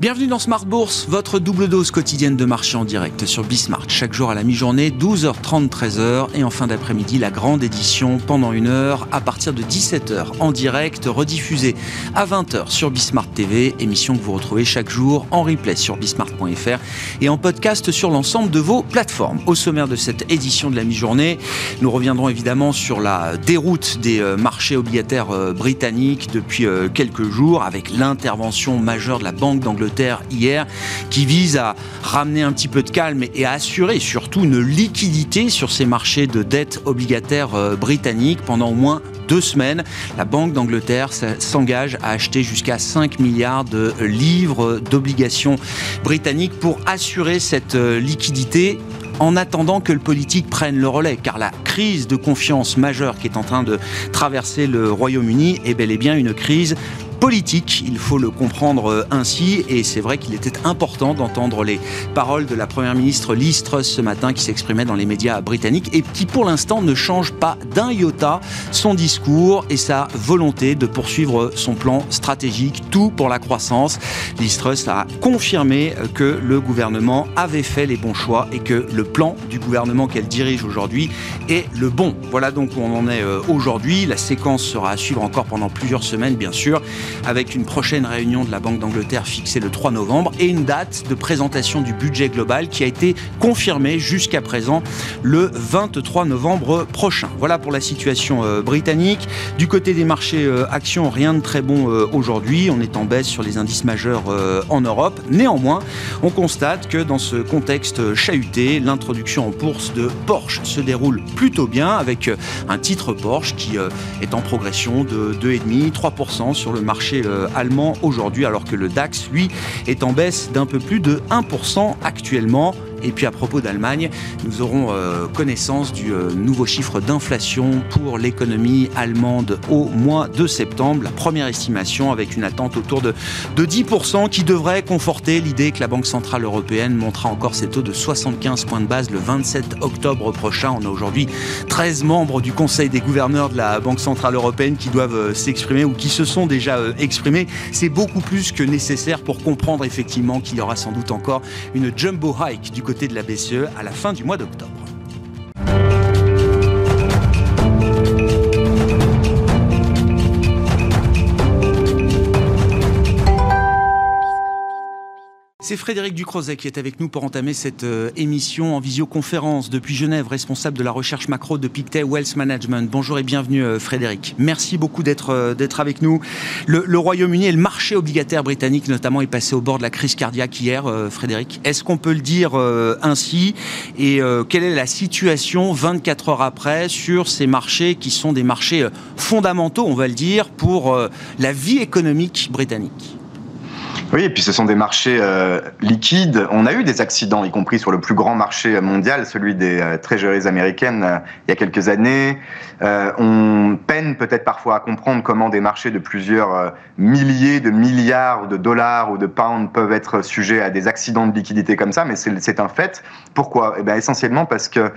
Bienvenue dans Smart Bourse, votre double dose quotidienne de marché en direct sur Bismart. Chaque jour à la mi-journée, 12h30, 13h. Et en fin d'après-midi, la grande édition pendant une heure à partir de 17h en direct, rediffusée à 20h sur Bismart TV. Émission que vous retrouvez chaque jour en replay sur bismart.fr et en podcast sur l'ensemble de vos plateformes. Au sommaire de cette édition de la mi-journée, nous reviendrons évidemment sur la déroute des euh, marchés obligataires euh, britanniques depuis euh, quelques jours avec l'intervention majeure de la Banque d'Angleterre hier, qui vise à ramener un petit peu de calme et à assurer surtout une liquidité sur ces marchés de dette obligataire euh, britanniques pendant au moins deux semaines. La Banque d'Angleterre s'engage à acheter jusqu'à 5 milliards de livres d'obligations britanniques pour assurer cette euh, liquidité en attendant que le politique prenne le relais, car la crise de confiance majeure qui est en train de traverser le Royaume-Uni est bel et bien une crise politique, il faut le comprendre euh, ainsi, et c'est vrai qu'il était important d'entendre les paroles de la Première ministre Liz Truss ce matin qui s'exprimait dans les médias britanniques et qui pour l'instant ne change pas d'un iota son discours et sa volonté de poursuivre son plan stratégique, tout pour la croissance. Liz Truss a confirmé que le gouvernement avait fait les bons choix et que le plan du gouvernement qu'elle dirige aujourd'hui est le bon. Voilà donc où on en est euh, aujourd'hui. La séquence sera à suivre encore pendant plusieurs semaines, bien sûr avec une prochaine réunion de la Banque d'Angleterre fixée le 3 novembre et une date de présentation du budget global qui a été confirmée jusqu'à présent le 23 novembre prochain. Voilà pour la situation euh, britannique. Du côté des marchés euh, actions, rien de très bon euh, aujourd'hui. On est en baisse sur les indices majeurs en Europe. Néanmoins, on constate que dans ce contexte chahuté, l'introduction en bourse de Porsche se déroule plutôt bien avec un titre Porsche qui est en progression de 2,5-3% sur le marché euh, allemand aujourd'hui, alors que le DAX, lui, est en baisse d'un peu plus de 1% actuellement. Et puis à propos d'Allemagne, nous aurons euh, connaissance du euh, nouveau chiffre d'inflation pour l'économie allemande au mois de septembre. La première estimation avec une attente autour de, de 10% qui devrait conforter l'idée que la Banque Centrale Européenne montera encore ses taux de 75 points de base le 27 octobre prochain. On a aujourd'hui 13 membres du Conseil des gouverneurs de la Banque Centrale Européenne qui doivent euh, s'exprimer ou qui se sont déjà exprimés. C'est beaucoup plus que nécessaire pour comprendre effectivement qu'il y aura sans doute encore une jumbo hike du côté de la BCE à la fin du mois d'octobre. C'est Frédéric Ducrozet qui est avec nous pour entamer cette euh, émission en visioconférence depuis Genève, responsable de la recherche macro de Pictet Wealth Management. Bonjour et bienvenue euh, Frédéric. Merci beaucoup d'être euh, d'être avec nous. Le, Royaume-Uni et le marché obligataire britannique notamment est passé au bord de la crise cardiaque hier, Frédéric. Est-ce qu'on peut le dire ainsi? Et quelle est la situation 24 heures après sur ces marchés qui sont des marchés fondamentaux, on va le dire, pour la vie économique britannique? Oui, et puis ce sont des marchés euh, liquides. On a eu des accidents, y compris sur le plus grand marché mondial, celui des euh, trésoreries américaines, euh, il y a quelques années. on peine peut-être parfois à comprendre comment des marchés de plusieurs milliers de milliards de dollars ou de pounds peuvent être sujets à des accidents de liquidité comme ça, mais c'est un fait. Pourquoi? Eh bien, essentiellement parce que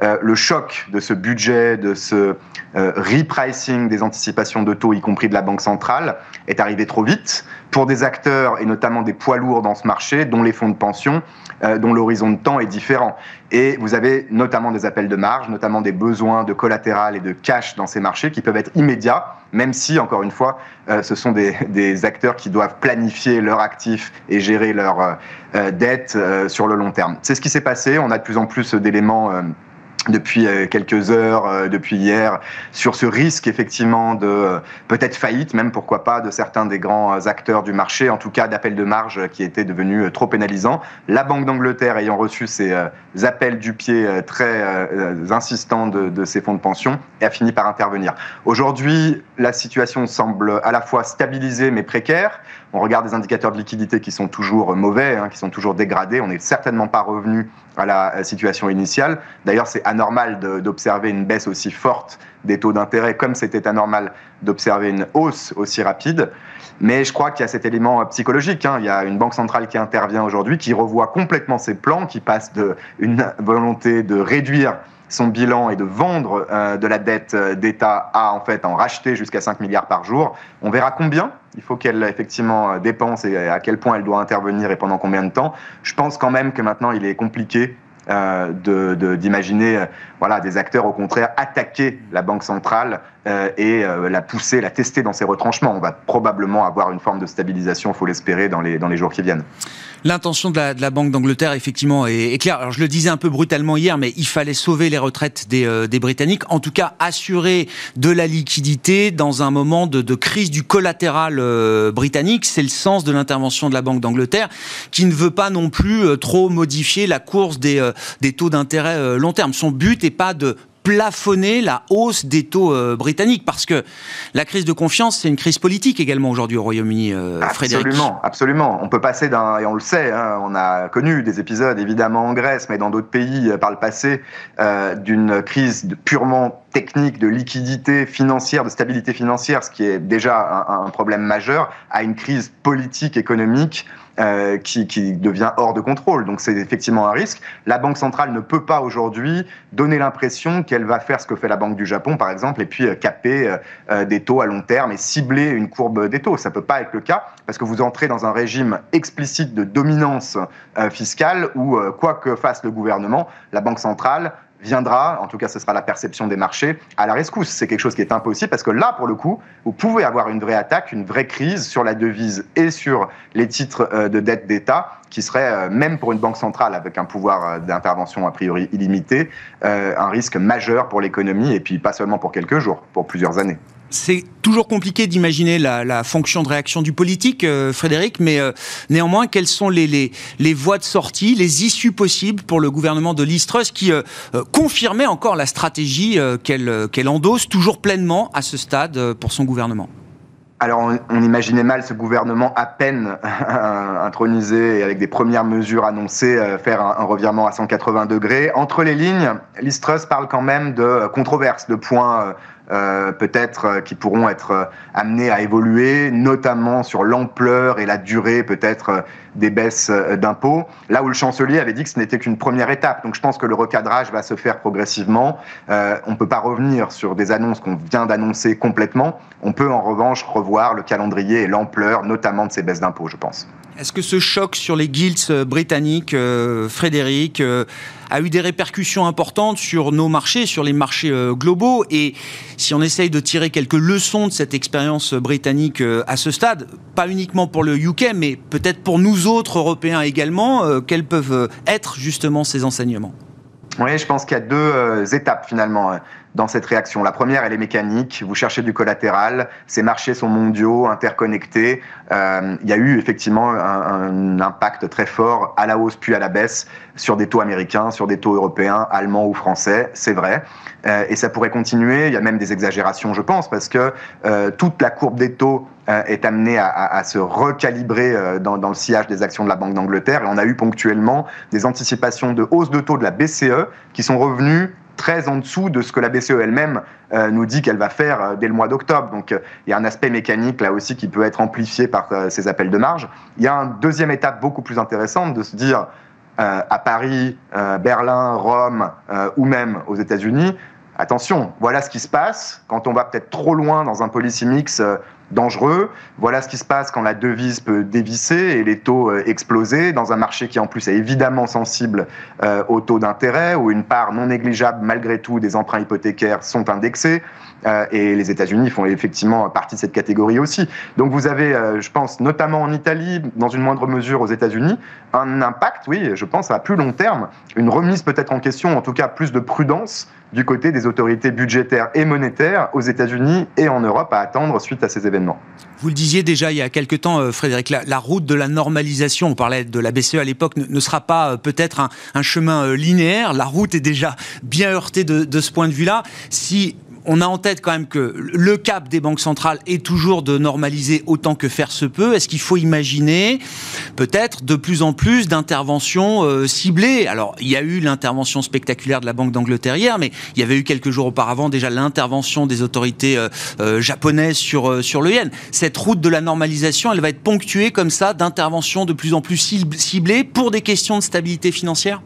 le choc de ce budget, de ce repricing des anticipations de taux, y compris de la Banque centrale, est arrivé trop vite pour des acteurs et notamment des poids lourds dans ce marché, dont les fonds de pension, euh, dont l'horizon de temps est différent. Et vous avez notamment des appels de marge, notamment des besoins de collatéral et de cash dans ces marchés qui peuvent être immédiats, même si, encore une fois, euh, ce sont des, des, acteurs qui doivent planifier leurs actifs et gérer leurs euh, dettes sur le long terme. C'est ce qui s'est passé. On a de plus en plus d'éléments depuis euh, quelques heures, euh, depuis hier, sur ce risque effectivement de euh, peut-être faillite, même pourquoi pas, de certains des grands acteurs du marché, en tout cas d'appels de marge qui étaient devenus trop pénalisants. La Banque d'Angleterre ayant reçu ces appels du pied très insistants de, de ces fonds de pension, a fini par intervenir. Aujourd'hui, la situation semble à la fois stabilisée mais précaire. On regarde des indicateurs de liquidité qui sont toujours mauvais, hein, qui sont toujours dégradés. On n'est certainement pas revenu à la situation initiale. D'ailleurs, c'est anormal d'observer une baisse aussi forte des taux d'intérêt, comme c'était anormal d'observer une hausse aussi rapide. Mais je crois qu'il y a cet élément psychologique. Hein. Il y a une banque centrale qui intervient aujourd'hui, qui revoit complètement ses plans, qui passe d'une volonté de réduire son bilan et de vendre de la dette d'État à en fait en racheter jusqu'à 5 milliards par jour. On verra combien il faut qu'elle effectivement dépense et à quel point elle doit intervenir et pendant combien de temps. Je pense quand même que maintenant il est compliqué euh, d'imaginer euh, voilà, des acteurs au contraire attaquer la Banque centrale euh, et la pousser, la tester dans ses retranchements. On va probablement avoir une forme de stabilisation, il faut l'espérer, dans les, dans les jours qui viennent. L'intention de la, Banque d'Angleterre, effectivement, est, est, claire. Alors, je le disais un peu brutalement hier, mais il fallait sauver les retraites des, des Britanniques, en tout cas assurer de la liquidité dans un moment de, de crise du collatéral britannique. C'est le sens de l'intervention de la Banque d'Angleterre, qui ne veut pas non plus trop modifier la course des, des taux d'intérêt euh, long terme. Son but pas de plafonner la hausse des taux euh, britanniques parce que la crise de confiance c'est une crise politique également aujourd'hui au Royaume-Uni euh, absolument absolument. On peut passer d'un et on le sait hein, on a connu des épisodes évidemment en Grèce mais dans d'autres pays par le passé d'une crise purement technique de liquidité financière de stabilité financière ce qui est déjà un problème majeur à une crise politique économique euh, qui, devient hors de contrôle. Donc c'est effectivement un risque. La Banque centrale ne peut pas aujourd'hui donner l'impression qu'elle va faire ce que fait la Banque du Japon, par exemple, et puis euh, caper euh, des taux à long terme et cibler une courbe des taux. Ça ne peut pas être le cas parce que vous entrez dans un régime explicite de dominance fiscale où, quoi que fasse le gouvernement, la Banque centrale viendra, en tout cas ce sera la perception des marchés, à la rescousse. C'est quelque chose qui est impossible parce que là, pour le coup, vous pouvez avoir une vraie attaque, une vraie crise sur la devise et sur les titres euh, de dette d'État qui serait, euh, même pour une banque centrale avec un pouvoir euh, d'intervention a priori illimité, un risque majeur pour l'économie et puis pas seulement pour quelques jours, pour plusieurs années. C'est toujours compliqué d'imaginer la, fonction de réaction du politique, euh, Frédéric, mais euh, néanmoins, quelles sont les, voies de sortie, les issues possibles pour le gouvernement de Listrus qui euh, confirmait encore la stratégie qu'elle endosse toujours pleinement à ce stade pour son gouvernement? Alors, on, imaginait mal ce gouvernement à peine intronisé et avec des premières mesures annoncées faire un, revirement à 180 degrés. Entre les lignes, Listrus parle quand même de controverses, de points euh, peut-être euh, qui pourront être euh, amenés à évoluer, notamment sur l'ampleur et la durée peut-être des baisses d'impôts. Là où le chancelier avait dit que ce n'était qu'une première étape. Donc je pense que le recadrage va se faire progressivement. on ne peut pas revenir sur des annonces qu'on vient d'annoncer complètement. On peut en revanche revoir le calendrier et l'ampleur, notamment de ces baisses d'impôts, je pense. Est-ce que ce choc sur les guilds britanniques, Frédéric, a eu des répercussions importantes sur nos marchés, sur les marchés euh, globaux? Et si on essaye de tirer quelques leçons de cette expérience britannique euh, à ce stade, pas uniquement pour le UK, mais peut-être pour nous autres Européens également, euh, quels peuvent être justement ces enseignements? Oui, je pense qu'il y a deux étapes finalement dans cette réaction. La première, elle est mécanique. Vous cherchez du collatéral. Ces marchés sont mondiaux, interconnectés. Euh, il y a eu effectivement un, impact très fort à la hausse puis à la baisse sur des taux américains, sur des taux européens, allemands ou français. C'est vrai. Euh, et ça pourrait continuer. Il y a même des exagérations, je pense, parce que euh, toute la courbe des taux est amenée à, se recalibrer dans, dans, le sillage des actions de la Banque d'Angleterre. Et on a eu ponctuellement des anticipations de hausse de taux de la BCE qui sont revenues très en dessous de ce que la BCE elle-même euh, nous dit qu'elle va faire euh, dès le mois d'octobre. Donc euh, il y a un aspect mécanique là aussi qui peut être amplifié par ces appels de marge. Il y a une deuxième étape beaucoup plus intéressante de se dire à Paris, Berlin, Rome ou même aux États-Unis, attention, voilà ce qui se passe quand on va peut-être trop loin dans un policy mix dangereux. Voilà ce qui se passe quand la devise peut dévisser et les taux euh, exploser dans un marché qui en plus est évidemment sensible euh, aux taux d'intérêt où une part non négligeable malgré tout des emprunts hypothécaires sont indexés. Euh, et les États-Unis font effectivement partie de cette catégorie aussi. Donc vous avez, je pense, notamment en Italie, dans une moindre mesure aux États-Unis, un impact, oui, je pense, à plus long terme, une remise peut-être en question, en tout cas plus de prudence du côté des autorités budgétaires et monétaires aux États-Unis et en Europe à attendre suite à ces événements. Vous le disiez déjà il y a quelques temps, euh, Frédéric, la, route de la normalisation, on parlait de la BCE à l'époque, ne, sera pas euh, peut-être un, chemin euh, linéaire. La route est déjà bien heurtée de, de ce point de vue-là. Si on a en tête quand même que le cap des banques centrales est toujours de normaliser autant que faire se peut. Est-ce qu'il faut imaginer peut-être de plus en plus d'interventions euh, ciblées? Alors, il y a eu l'intervention spectaculaire de la Banque d'Angleterre hier, mais il y avait eu quelques jours auparavant déjà l'intervention des autorités euh, euh, japonaises sur, sur le yen. Cette route de la normalisation, elle va être ponctuée comme ça d'interventions de plus en plus ciblées pour des questions de stabilité financière?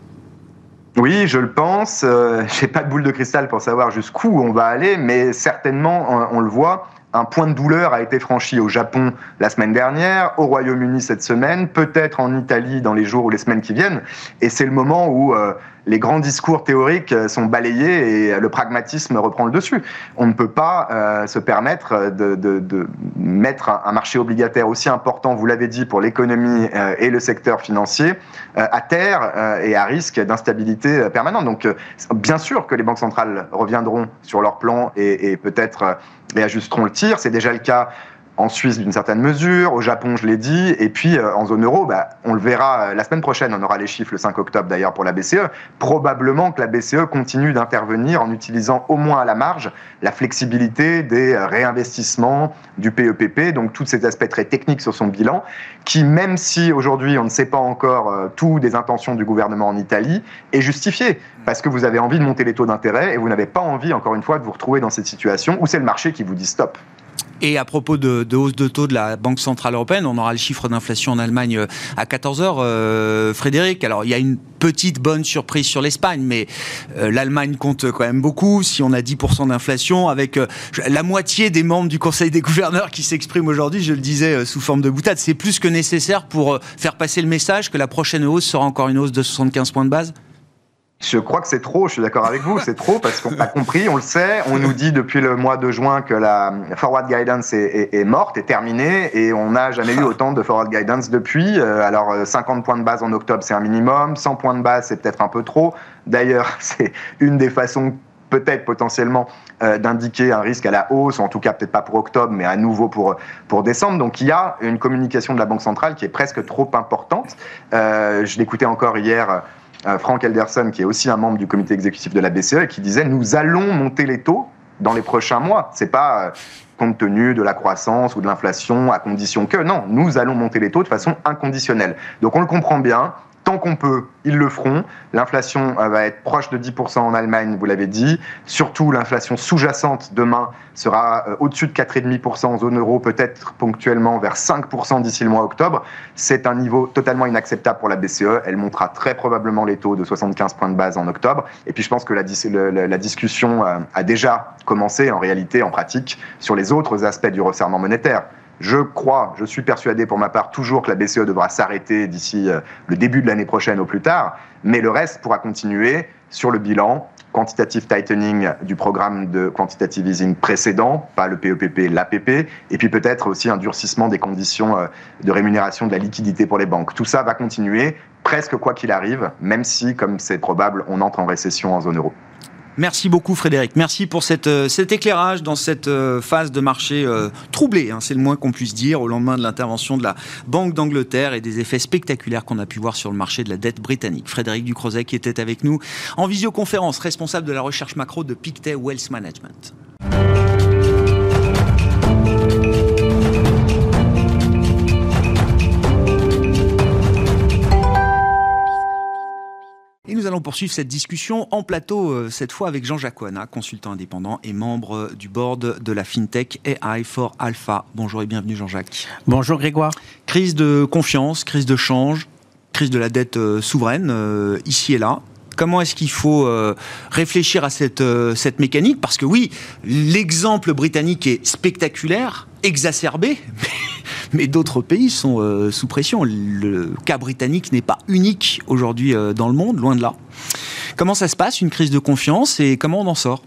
Oui, je le pense. Euh, J'ai pas de boule de cristal pour savoir jusqu'où on va aller, mais certainement, on, le voit, un point de douleur a été franchi au Japon la semaine dernière, au Royaume-Uni cette semaine, peut-être en Italie dans les jours ou les semaines qui viennent. Et c'est le moment où euh, les grands discours théoriques euh, sont balayés et le pragmatisme reprend le dessus. On ne peut pas euh, se permettre de, mettre un, marché obligataire aussi important, vous l'avez dit, pour l'économie euh, et le secteur financier euh, à terre euh, et à risque d'instabilité permanente. Donc, bien sûr que les banques centrales reviendront sur leur plan et peut-être réajusteront le tir. C'est déjà le cas en Suisse d'une certaine mesure, au Japon, je l'ai dit, et puis euh, en zone euro, bah, on le verra euh, la semaine prochaine, on aura les chiffres le 5 octobre d'ailleurs pour la BCE. Probablement que la BCE continue d'intervenir en utilisant au moins à la marge la flexibilité des euh, réinvestissements du PEPP, donc tous ces aspects très techniques sur son bilan, qui même si aujourd'hui on ne sait pas encore tout des intentions du gouvernement en Italie, est justifié parce que vous avez envie de monter les taux d'intérêt et vous n'avez pas envie, encore une fois, de vous retrouver dans cette situation où c'est le marché qui vous dit stop. Et à propos de, hausse de taux de la Banque Centrale Européenne, on aura le chiffre d'inflation en Allemagne euh, à 14h. Euh, Frédéric, alors il y a une petite bonne surprise sur l'Espagne, mais euh, l'Allemagne compte quand même beaucoup. Si on a 10% d'inflation, avec la moitié des membres du Conseil des gouverneurs qui s'expriment aujourd'hui, je le disais sous forme de boutade, c'est plus que nécessaire pour faire passer le message que la prochaine hausse sera encore une hausse de 75 points de base? Je crois que c'est trop, je suis d'accord avec vous, c'est trop parce qu'on a compris, on le sait, on nous dit depuis le mois de juin que la forward guidance est, est, est morte, est terminée et on n'a jamais eu autant de forward guidance depuis. Euh, alors 50 points de base en octobre, c'est un minimum, 100 points de base, c'est peut-être un peu trop. D'ailleurs, c'est une des façons peut-être potentiellement euh, d'indiquer un risque à la hausse, en tout cas peut-être pas pour octobre, mais à nouveau pour, pour décembre. Donc il y a une communication de la Banque centrale qui est presque trop importante. Euh, je l'écoutais encore hier euh, Frank Elderson, qui est aussi un membre du comité exécutif de la BCE, qui disait nous allons monter les taux dans les prochains mois. C'est pas euh, compte tenu de la croissance ou de l'inflation, à condition que non, nous allons monter les taux de façon inconditionnelle. Donc on le comprend bien. Tant qu'on peut, ils le feront. L'inflation euh, va être proche de 10% en Allemagne, vous l'avez dit. Surtout, l'inflation sous-jacente demain sera euh, au-dessus de 4,5% en zone euro, peut-être ponctuellement vers 5% d'ici le mois octobre. C'est un niveau totalement inacceptable pour la BCE. Elle montera très probablement les taux de 75 points de base en octobre. Et puis je pense que la, la discussion euh, a déjà commencé en réalité, en pratique, sur les autres aspects du resserrement monétaire. Je crois, je suis persuadé pour ma part toujours que la BCE devra s'arrêter d'ici euh, le début de l'année prochaine au plus tard, mais le reste pourra continuer sur le bilan, quantitative tightening du programme de quantitative easing précédent, pas le PEPP, l'APP, et puis peut-être aussi un durcissement des conditions euh, de rémunération de la liquidité pour les banques. Tout ça va continuer presque quoi qu'il arrive, même si, comme c'est probable, on entre en récession en zone euro. Merci beaucoup Frédéric. Merci pour cette, euh, cet éclairage dans cette euh, phase de marché euh, troublée, hein, c'est le moins qu'on puisse dire, au lendemain de l'intervention de la Banque d'Angleterre et des effets spectaculaires qu'on a pu voir sur le marché de la dette britannique. Frédéric Ducrozet qui était avec nous en visioconférence, responsable de la recherche macro de Pictet Wealth Management. Poursuivre cette discussion en plateau, euh, cette fois avec Jean-Jacques Ouana, consultant indépendant et membre du board de la FinTech AI for Alpha. Bonjour et bienvenue Jean-Jacques. Bonjour Grégoire. Crise de confiance, crise de change, crise de la dette euh, souveraine, euh, ici et là. Comment est-ce qu'il faut euh, réfléchir à cette, euh, cette mécanique? Parce que oui, l'exemple britannique est spectaculaire, exacerbé, mais, d'autres pays sont euh, sous pression. Le cas britannique n'est pas unique aujourd'hui dans le monde, loin de là. Comment ça se passe, une crise de confiance, et comment on en sort?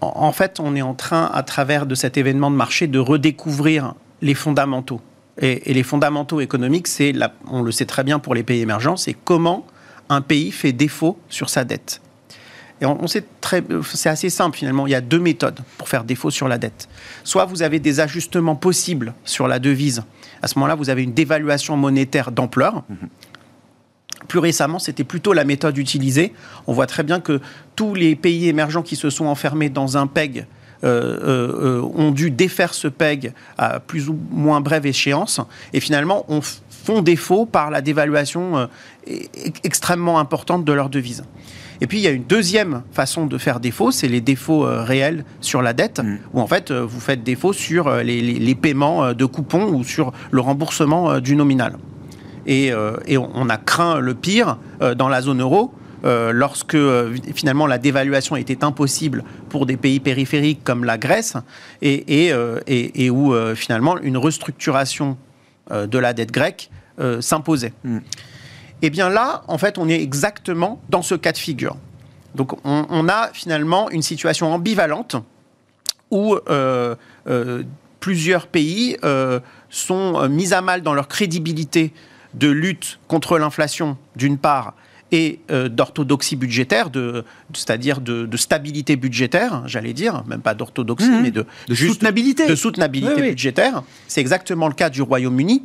En fait, on est en train, à travers de cet événement de marché, de redécouvrir les fondamentaux. Et, et les fondamentaux économiques, c'est, on le sait très bien pour les pays émergents, c'est comment un pays fait défaut sur sa dette. Et on, on sait très, c'est assez simple finalement. Il y a deux méthodes pour faire défaut sur la dette. Soit vous avez des ajustements possibles sur la devise. À ce moment-là, vous avez une dévaluation monétaire d'ampleur. Mmh. Plus récemment, c'était plutôt la méthode utilisée. On voit très bien que tous les pays émergents qui se sont enfermés dans un PEG ont dû défaire ce PEG à plus ou moins brève échéance. Et finalement, on font défaut par la dévaluation euh, extrêmement importante de leur devise. Et puis il y a une deuxième façon de faire défaut, c'est les défauts euh, réels sur la dette, mmh. où en fait euh, vous faites défaut sur les, les, les, paiements de coupons ou sur le remboursement du nominal. et, on a craint le pire dans la zone euro. Lorsque finalement la dévaluation était impossible pour des pays périphériques comme la Grèce et, et, où finalement une restructuration de la dette grecque s'imposait. Mm. Et eh bien là, en fait, on est exactement dans ce cas de figure. Donc on, a finalement une situation ambivalente où euh, euh, plusieurs pays euh, sont mis à mal dans leur crédibilité de lutte contre l'inflation, d'une part, et d'orthodoxie budgétaire, c'est-à-dire de, stabilité budgétaire, j'allais dire, même pas d'orthodoxie, mmh. mais de, soutenabilité, de soutenabilité budgétaire. C'est exactement le cas du Royaume-Uni.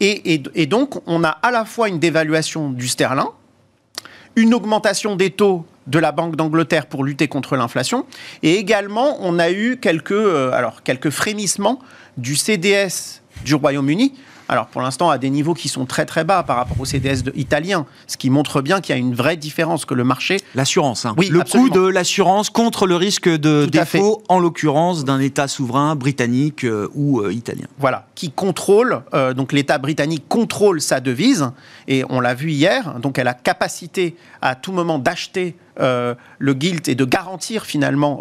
et, donc, on a à la fois une dévaluation du sterling, une augmentation des taux de la Banque d'Angleterre pour lutter contre l'inflation. Et également, on a eu quelques, euh, alors, quelques frémissements du CDS du Royaume-Uni alors pour l'instant à des niveaux qui sont très très bas par rapport au CDS italien, ce qui montre bien qu'il y a une vraie différence que le marché. L'assurance, hein. oui, le coût de l'assurance contre le risque de défaut, en l'occurrence d'un État souverain britannique euh, ou euh, italien. Voilà, qui contrôle, euh, donc l'État britannique contrôle sa devise, et on l'a vu hier, donc elle a capacité à tout moment d'acheter le gilt et de garantir finalement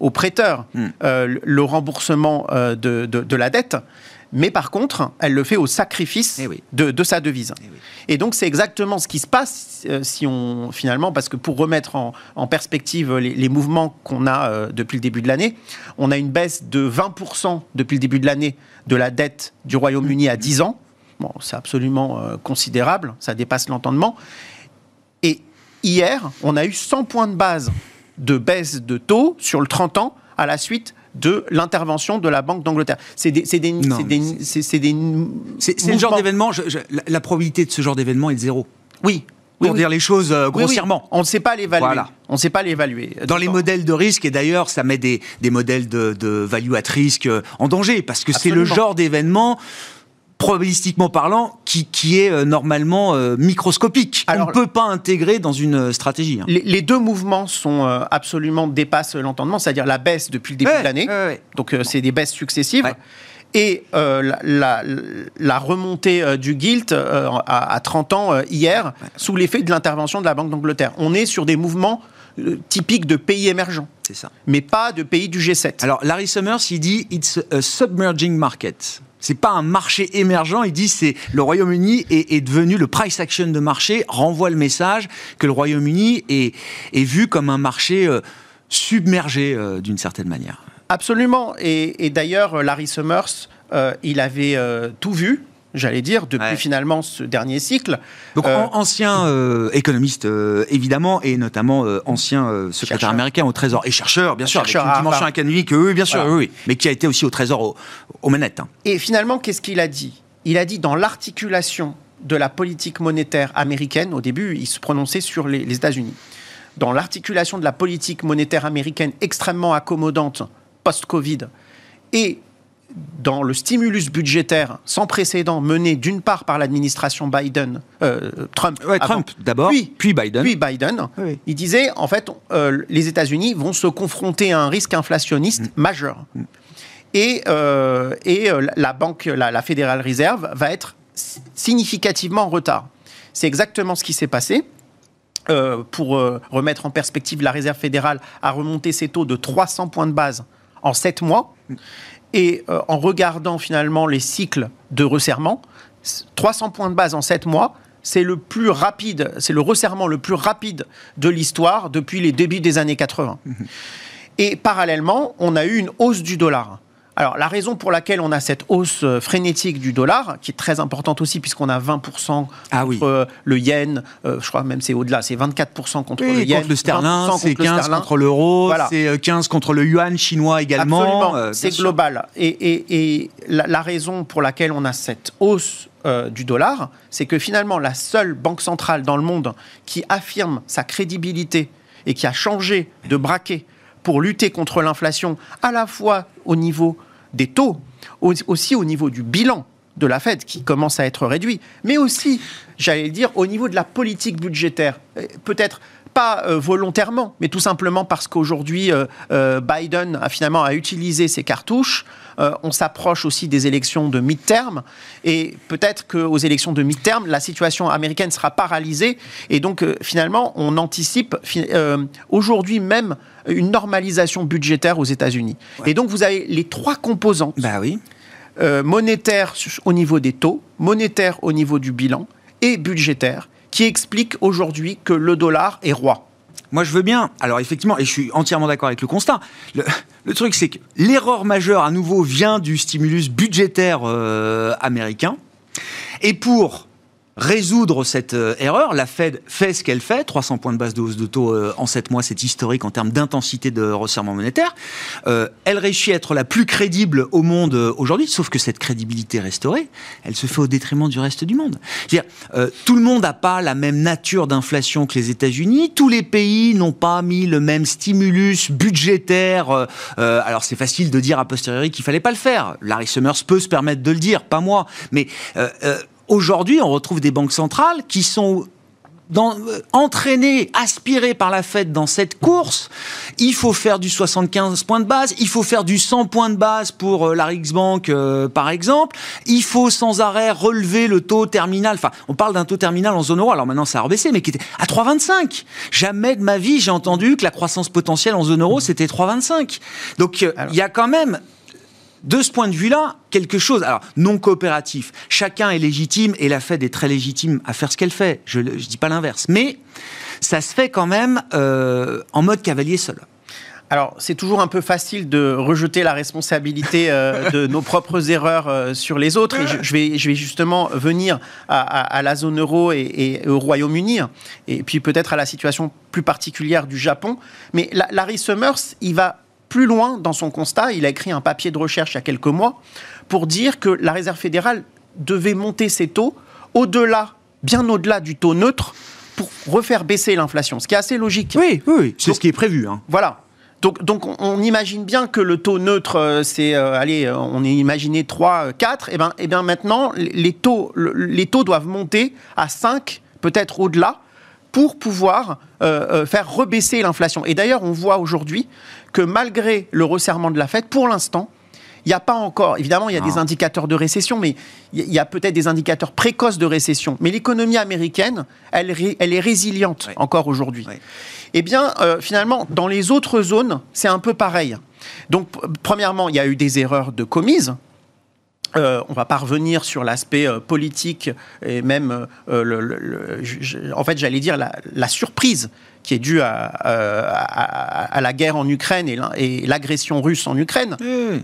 aux prêteurs hmm. le remboursement de, de, la dette mais par contre, elle le fait au sacrifice eh de, sa devise. Eh et, donc, c'est exactement ce qui se passe euh, si on, finalement, parce que pour remettre en, perspective les, mouvements qu'on a euh, depuis le début de l'année, on a une baisse de 20% depuis le début de l'année de la dette du Royaume-Uni à 10 ans. Bon, c'est absolument euh, considérable, ça dépasse l'entendement. Et hier, on a eu 100 points de base de baisse de taux sur le 30 ans à la suite de l'intervention de la Banque d'Angleterre. C'est des, c'est des, c'est le genre d'événement. La, probabilité de ce genre d'événement est de zéro. Oui. Pour dire les choses euh, grossièrement. On ne sait pas l'évaluer. On ne sait pas l'évaluer. Dans les modèles de risque, et d'ailleurs, ça met des, des modèles de, de value at risk euh, en danger, parce que c'est le genre d'événement probabilistiquement parlant, qui, qui est euh, normalement euh, microscopique. Alors, On ne peut pas intégrer dans une euh, stratégie. Hein. Les, deux mouvements sont absolument dépassent l'entendement, c'est-à-dire la baisse depuis le début de l'année. Donc c'est des baisses successives. Et la, la, remontée du gilt à, à, 30 ans hier, sous l'effet de l'intervention de la Banque d'Angleterre. On est sur des mouvements typiques de pays émergents. C'est ça. Mais pas de pays du G7. Alors Larry Summers, il dit It's a submerging market c'est pas un marché émergent. Il dit c'est le Royaume-Uni est, devenu le price action de marché renvoie le message que le Royaume-Uni est, est, vu comme un marché euh, submergé euh, d'une certaine manière. Absolument. Et, d'ailleurs, Larry Summers, euh, il avait tout vu j'allais dire, depuis finalement ce dernier cycle. Donc euh, ancien euh, économiste euh, évidemment et notamment ancien secrétaire américain au Trésor et chercheur bien sûr, chercheur, avec une dimension académique, oui bien sûr, oui, mais qui a été aussi au Trésor aux manettes. Hein. Et finalement, qu'est-ce qu'il a dit? Il a dit dans l'articulation de la politique monétaire américaine, au début, il se prononçait sur les, les États-Unis. Dans l'articulation de la politique monétaire américaine extrêmement accommodante post-Covid et dans le stimulus budgétaire sans précédent mené d'une part par l'administration Biden, euh, Trump, Trump d'abord, puis, Biden, puis Biden, il disait en fait euh, les États-Unis vont se confronter à un risque inflationniste mm. majeur et, euh, et la banque, la, la Fédérale Réserve va être significativement en retard. C'est exactement ce qui s'est passé. pour remettre en perspective, la Réserve fédérale a remonté ses taux de 300 points de base en 7 mois. Et euh, en regardant finalement les cycles de resserrement, 300 points de base en 7 mois, c'est le plus rapide, c'est le resserrement le plus rapide de l'histoire depuis les débuts des années 80. Mmh. Et parallèlement, on a eu une hausse du dollar. Alors, la raison pour laquelle on a cette hausse euh, frénétique du dollar, qui est très importante aussi, puisqu'on a 20% ah contre euh, le yen, euh, je crois même c'est au-delà, c'est 24% contre le yen. Contre le sterling, c'est 15 contre l'euro, c'est 15 contre le yuan chinois également. Absolument, c'est global. Et, la, raison pour laquelle on a cette hausse du dollar, c'est que finalement, la seule banque centrale dans le monde qui affirme sa crédibilité et qui a changé de braquet pour lutter contre l'inflation, à la fois au niveau des taux, aussi au niveau du bilan de la Fed qui commence à être réduit, mais aussi, j'allais dire, au niveau de la politique budgétaire. Peut-être pas euh, volontairement, mais tout simplement parce qu'aujourd'hui, euh, euh, Biden a finalement a utilisé ses cartouches. On s'approche aussi des élections de mi-terme. Et peut-être qu'aux élections de mi-terme, la situation américaine sera paralysée. Et donc, finalement, on anticipe aujourd'hui même une normalisation budgétaire aux États-Unis. Et donc, vous avez les trois composantes. Bah oui. monétaire au niveau des taux, monétaire au niveau du bilan et budgétaire qui explique aujourd'hui que le dollar est roi. Moi, je veux bien. Alors, effectivement, et je suis entièrement d'accord avec le constat. Le, truc, c'est que l'erreur majeure, à nouveau, vient du stimulus budgétaire euh, américain. Et pour résoudre cette euh, erreur. La Fed fait ce qu'elle fait, 300 points de base de hausse de taux euh, en 7 mois, c'est historique en termes d'intensité de resserrement monétaire. Euh, elle réussit à être la plus crédible au monde aujourd'hui, sauf que cette crédibilité restaurée, elle se fait au détriment du reste du monde. dire tout le monde n'a pas la même nature d'inflation que les États-Unis, tous les pays n'ont pas mis le même stimulus budgétaire. alors c'est facile de dire a posteriori qu'il fallait pas le faire. Larry Summers peut se permettre de le dire, pas moi. Mais Aujourd'hui, on retrouve des banques centrales qui sont dans, euh, entraînées, aspirées par la Fed dans cette course. Il faut faire du 75 points de base, il faut faire du 100 points de base pour euh, la Riksbank, euh, par exemple. Il faut sans arrêt relever le taux terminal. Enfin, on parle d'un taux terminal en zone euro, alors maintenant ça a rebaissé, mais qui était à 3,25. Jamais de ma vie j'ai entendu que la croissance potentielle en zone euro c'était 3,25. Donc il y a quand même de ce point de vue-là, quelque chose, alors non coopératif, chacun est légitime et la Fed est très légitime à faire ce qu'elle fait, je ne dis pas l'inverse, mais ça se fait quand même euh, en mode cavalier seul. Alors, c'est toujours un peu facile de rejeter la responsabilité euh, de nos propres erreurs euh, sur les autres. Et je, vais, je vais justement venir à, la zone euro et, au Royaume-Uni, et puis peut-être à la situation plus particulière du Japon. Mais Larry Summers, il va plus loin dans son constat. Il a écrit un papier de recherche il y a quelques mois pour dire que la Réserve fédérale devait monter ses taux au-delà, bien au-delà du taux neutre pour refaire baisser l'inflation, ce qui est assez logique. Oui, oui, c'est ce qui est prévu. Hein. Voilà. Donc, donc, on imagine bien que le taux neutre, euh, c'est, euh, allez, euh, on est imaginé 3, 4, et bien, et bien maintenant, les taux, les taux doivent monter à 5, peut-être au-delà, pour pouvoir faire rebaisser l'inflation. Et d'ailleurs, on voit aujourd'hui que malgré le resserrement de la Fed, pour l'instant, il n'y a pas encore, évidemment, il y a des indicateurs de récession, mais il y a peut-être des indicateurs précoces de récession. Mais l'économie américaine, elle, elle, est résiliente encore aujourd'hui. Eh bien, euh, finalement, dans les autres zones, c'est un peu pareil. Donc, premièrement, il y a eu des erreurs de commises. Euh, on va pas revenir sur l'aspect euh, politique et même, le, en fait, j'allais dire la surprise qui est dû à, à, la guerre en Ukraine et l'agression russe en Ukraine.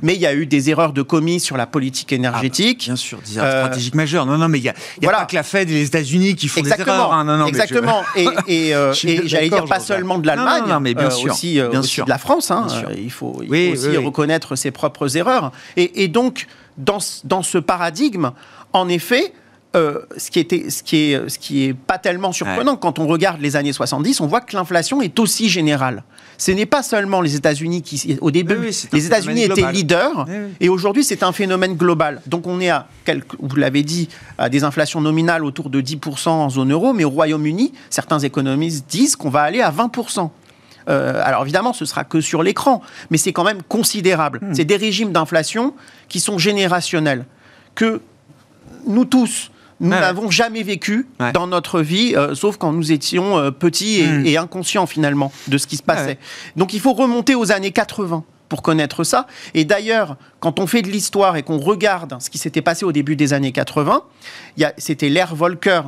Mais il y a eu des erreurs de commis sur la politique énergétique. Ah, bien sûr, des erreurs stratégiques majeures. Non, non, mais il n'y a, y a pas que la Fed et les États-Unis qui font des erreurs. Hein. Non, non, Exactement. Et, et, euh, j'allais dire pas seulement de l'Allemagne, mais bien euh, sûr, aussi, euh, sûr. de la France. Hein. Il faut, il faut aussi reconnaître ses propres erreurs. Et, donc, dans, dans ce paradigme, en effet, euh, ce qui était, ce qui est, ce qui est pas tellement surprenant quand on regarde les années 70, on voit que l'inflation est aussi générale. Ce n'est pas seulement les États-Unis qui, au début, les États-Unis étaient leaders, et aujourd'hui c'est un phénomène global. Donc on est à, vous l'avez dit, à des inflations nominales autour de 10% en zone euro, mais au Royaume-Uni, certains économistes disent qu'on va aller à 20%. Euh, alors évidemment, ce sera que sur l'écran, mais c'est quand même considérable. Hmm. C'est des régimes d'inflation qui sont générationnels. Que nous tous, nous n'avons jamais vécu dans notre vie, euh, sauf quand nous étions euh, petits hmm. et, inconscients finalement de ce qui se passait. Donc il faut remonter aux années 80 pour connaître ça. Et d'ailleurs, quand on fait de l'histoire et qu'on regarde ce qui s'était passé au début des années 80, c'était l'ère Volcker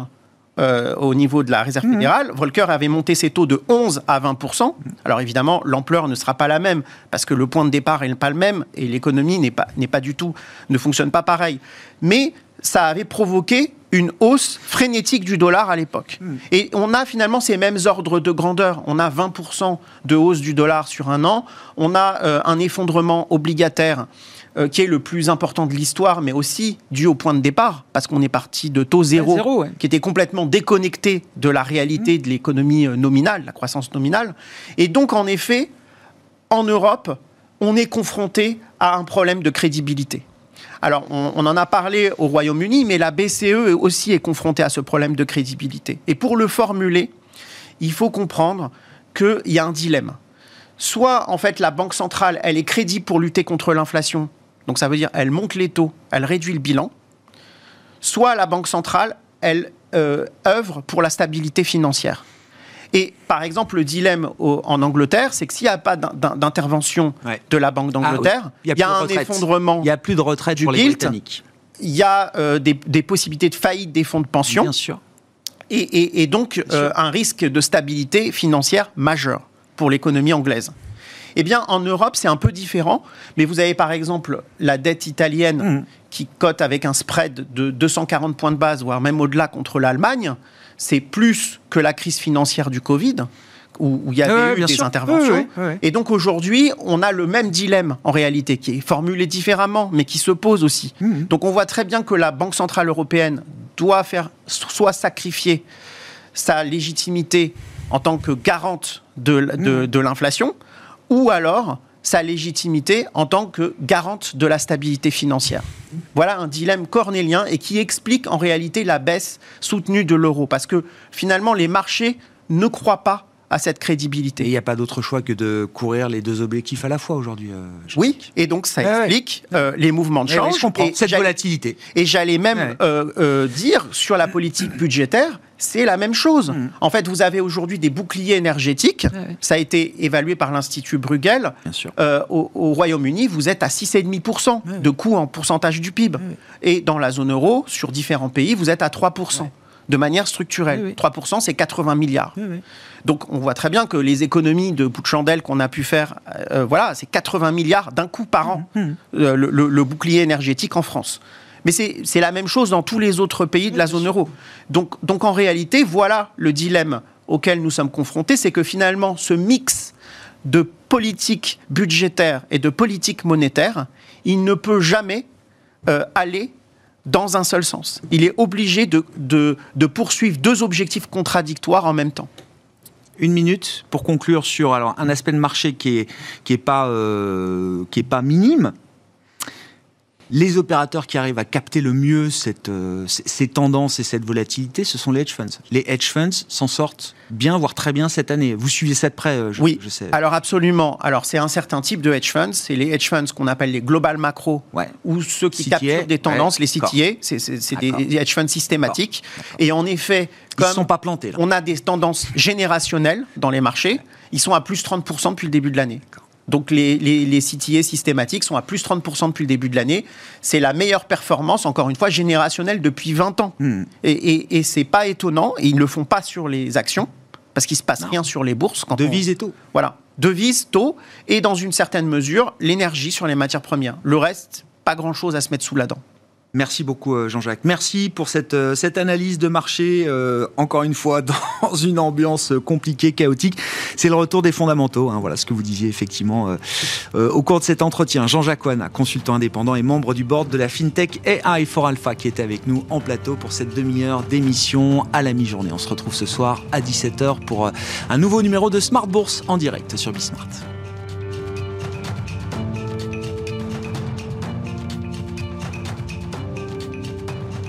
euh, au niveau de la Réserve hmm. fédérale. Volcker avait monté ses taux de 11 à 20% Alors évidemment, l'ampleur ne sera pas la même parce que le point de départ n'est pas le même et l'économie n'est pas, pas du tout, ne fonctionne pas pareil. Mais ça avait provoqué une hausse frénétique du dollar à l'époque. Hmm. Et on a finalement ces mêmes ordres de grandeur. On a 20% de hausse du dollar sur un an. On a euh, un effondrement obligataire euh, qui est le plus important de l'histoire, mais aussi dû au point de départ, parce qu'on est parti de taux zéro, qui était complètement déconnecté de la réalité hmm. de l'économie euh, nominale, la croissance nominale. Et donc, en effet, en Europe, on est confronté à un problème de crédibilité. Alors, on, en a parlé au Royaume-Uni, mais la BCE aussi est confrontée à ce problème de crédibilité. Et pour le formuler, il faut comprendre qu'il y a un dilemme. Soit, en fait, la Banque centrale, elle est crédible pour lutter contre l'inflation, donc ça veut dire elle monte les taux, elle réduit le bilan. Soit la Banque centrale, elle euh, œuvre pour la stabilité financière. Et par exemple, le dilemme en Angleterre, c'est que s'il n'y a pas d'intervention de la Banque ah d'Angleterre, il y a, un effondrement. Il n'y a plus de retraite pour les Britanniques. Il y a euh, des, possibilités de faillite des fonds de pension. Bien sûr. Et, donc euh, un risque de stabilité financière majeur pour l'économie anglaise. Eh bien, en Europe, c'est un peu différent. Mais vous avez par exemple la dette italienne mmh. qui cote avec un spread de 240 points de base, voire même au-delà contre l'Allemagne c'est plus que la crise financière du Covid, où, il y avait eu des interventions. et donc aujourd'hui, on a le même dilemme en réalité, qui est formulé différemment, mais qui se pose aussi. Mmh. Donc on voit très bien que la Banque Centrale Européenne doit faire soit sacrifier sa légitimité en tant que garante de, de, mmh. de l'inflation, ou alors sa légitimité en tant que garante de la stabilité financière. Voilà un dilemme cornélien et qui explique en réalité la baisse soutenue de l'euro. Parce que finalement, les marchés ne croient pas à cette crédibilité. Et il n'y a pas d'autre choix que de courir les deux objectifs à la fois aujourd'hui. Euh, oui, et donc ça explique euh, les mouvements de change. et cette volatilité. Et j'allais même euh, dire sur la politique budgétaire, c'est la même chose. Mm. En fait, vous avez aujourd'hui des boucliers énergétiques. Ça a été évalué par l'Institut Bruegel. Au, au Royaume-Uni, vous êtes à 6,5% de coût en pourcentage du PIB. Et dans la zone euro, sur différents pays, vous êtes à 3% de manière structurelle. 3%, c'est 80 milliards. Donc on voit très bien que les économies de bout de chandelle qu'on a pu faire, euh, voilà, c'est 80 milliards d'un coup par an, mmh, mmh. Euh, le, bouclier énergétique en France. Mais c'est la même chose dans tous les autres pays de la zone euro. Donc, donc en réalité, voilà le dilemme auquel nous sommes confrontés, c'est que finalement ce mix de politique budgétaire et de politique monétaire, il ne peut jamais euh, aller dans un seul sens. Il est obligé de, de, poursuivre deux objectifs contradictoires en même temps une minute pour conclure sur alors, un aspect de marché qui n'est qui est pas, euh, qui est pas minime, les opérateurs qui arrivent à capter le mieux cette, euh, ces tendances et cette volatilité, ce sont les hedge funds. Les hedge funds s'en sortent bien, voire très bien cette année. Vous suivez ça de près, euh, je, oui. je sais. Alors absolument. Alors c'est un certain type de hedge funds. C'est les hedge funds qu'on appelle les global macro, ou ceux qui capturent des tendances, les CTA. C'est des hedge funds systématiques. Et en effet, comme Ils ne sont pas plantés. On a des tendances générationnelles dans les marchés. Ils sont à plus 30% depuis le début de l'année. Donc les, les, CTA systématiques sont à plus 30% depuis le début de l'année. C'est la meilleure performance, encore une fois, générationnelle depuis 20 ans. Hmm. Et, et, et c'est pas étonnant, et ils ne le font pas sur les actions, parce qu'il ne se passe rien sur les bourses. Quand Devise et taux. Voilà. Devise, taux, et dans une certaine mesure, l'énergie sur les matières premières. Le reste, pas grand-chose à se mettre sous la dent. Merci beaucoup euh, Jean-Jacques. Merci pour cette, euh, cette analyse de marché, euh, encore une fois, dans une ambiance compliquée, chaotique. C'est le retour des fondamentaux, hein, voilà ce que vous disiez effectivement au cours de cet entretien. Jean-Jacques Wana, consultant indépendant et membre du board de la FinTech AI for Alpha, qui était avec nous en plateau pour cette demi-heure d'émission à la mi-journée. On se retrouve ce soir à 17h pour un nouveau numéro de Smart Bourse en direct sur Bismart.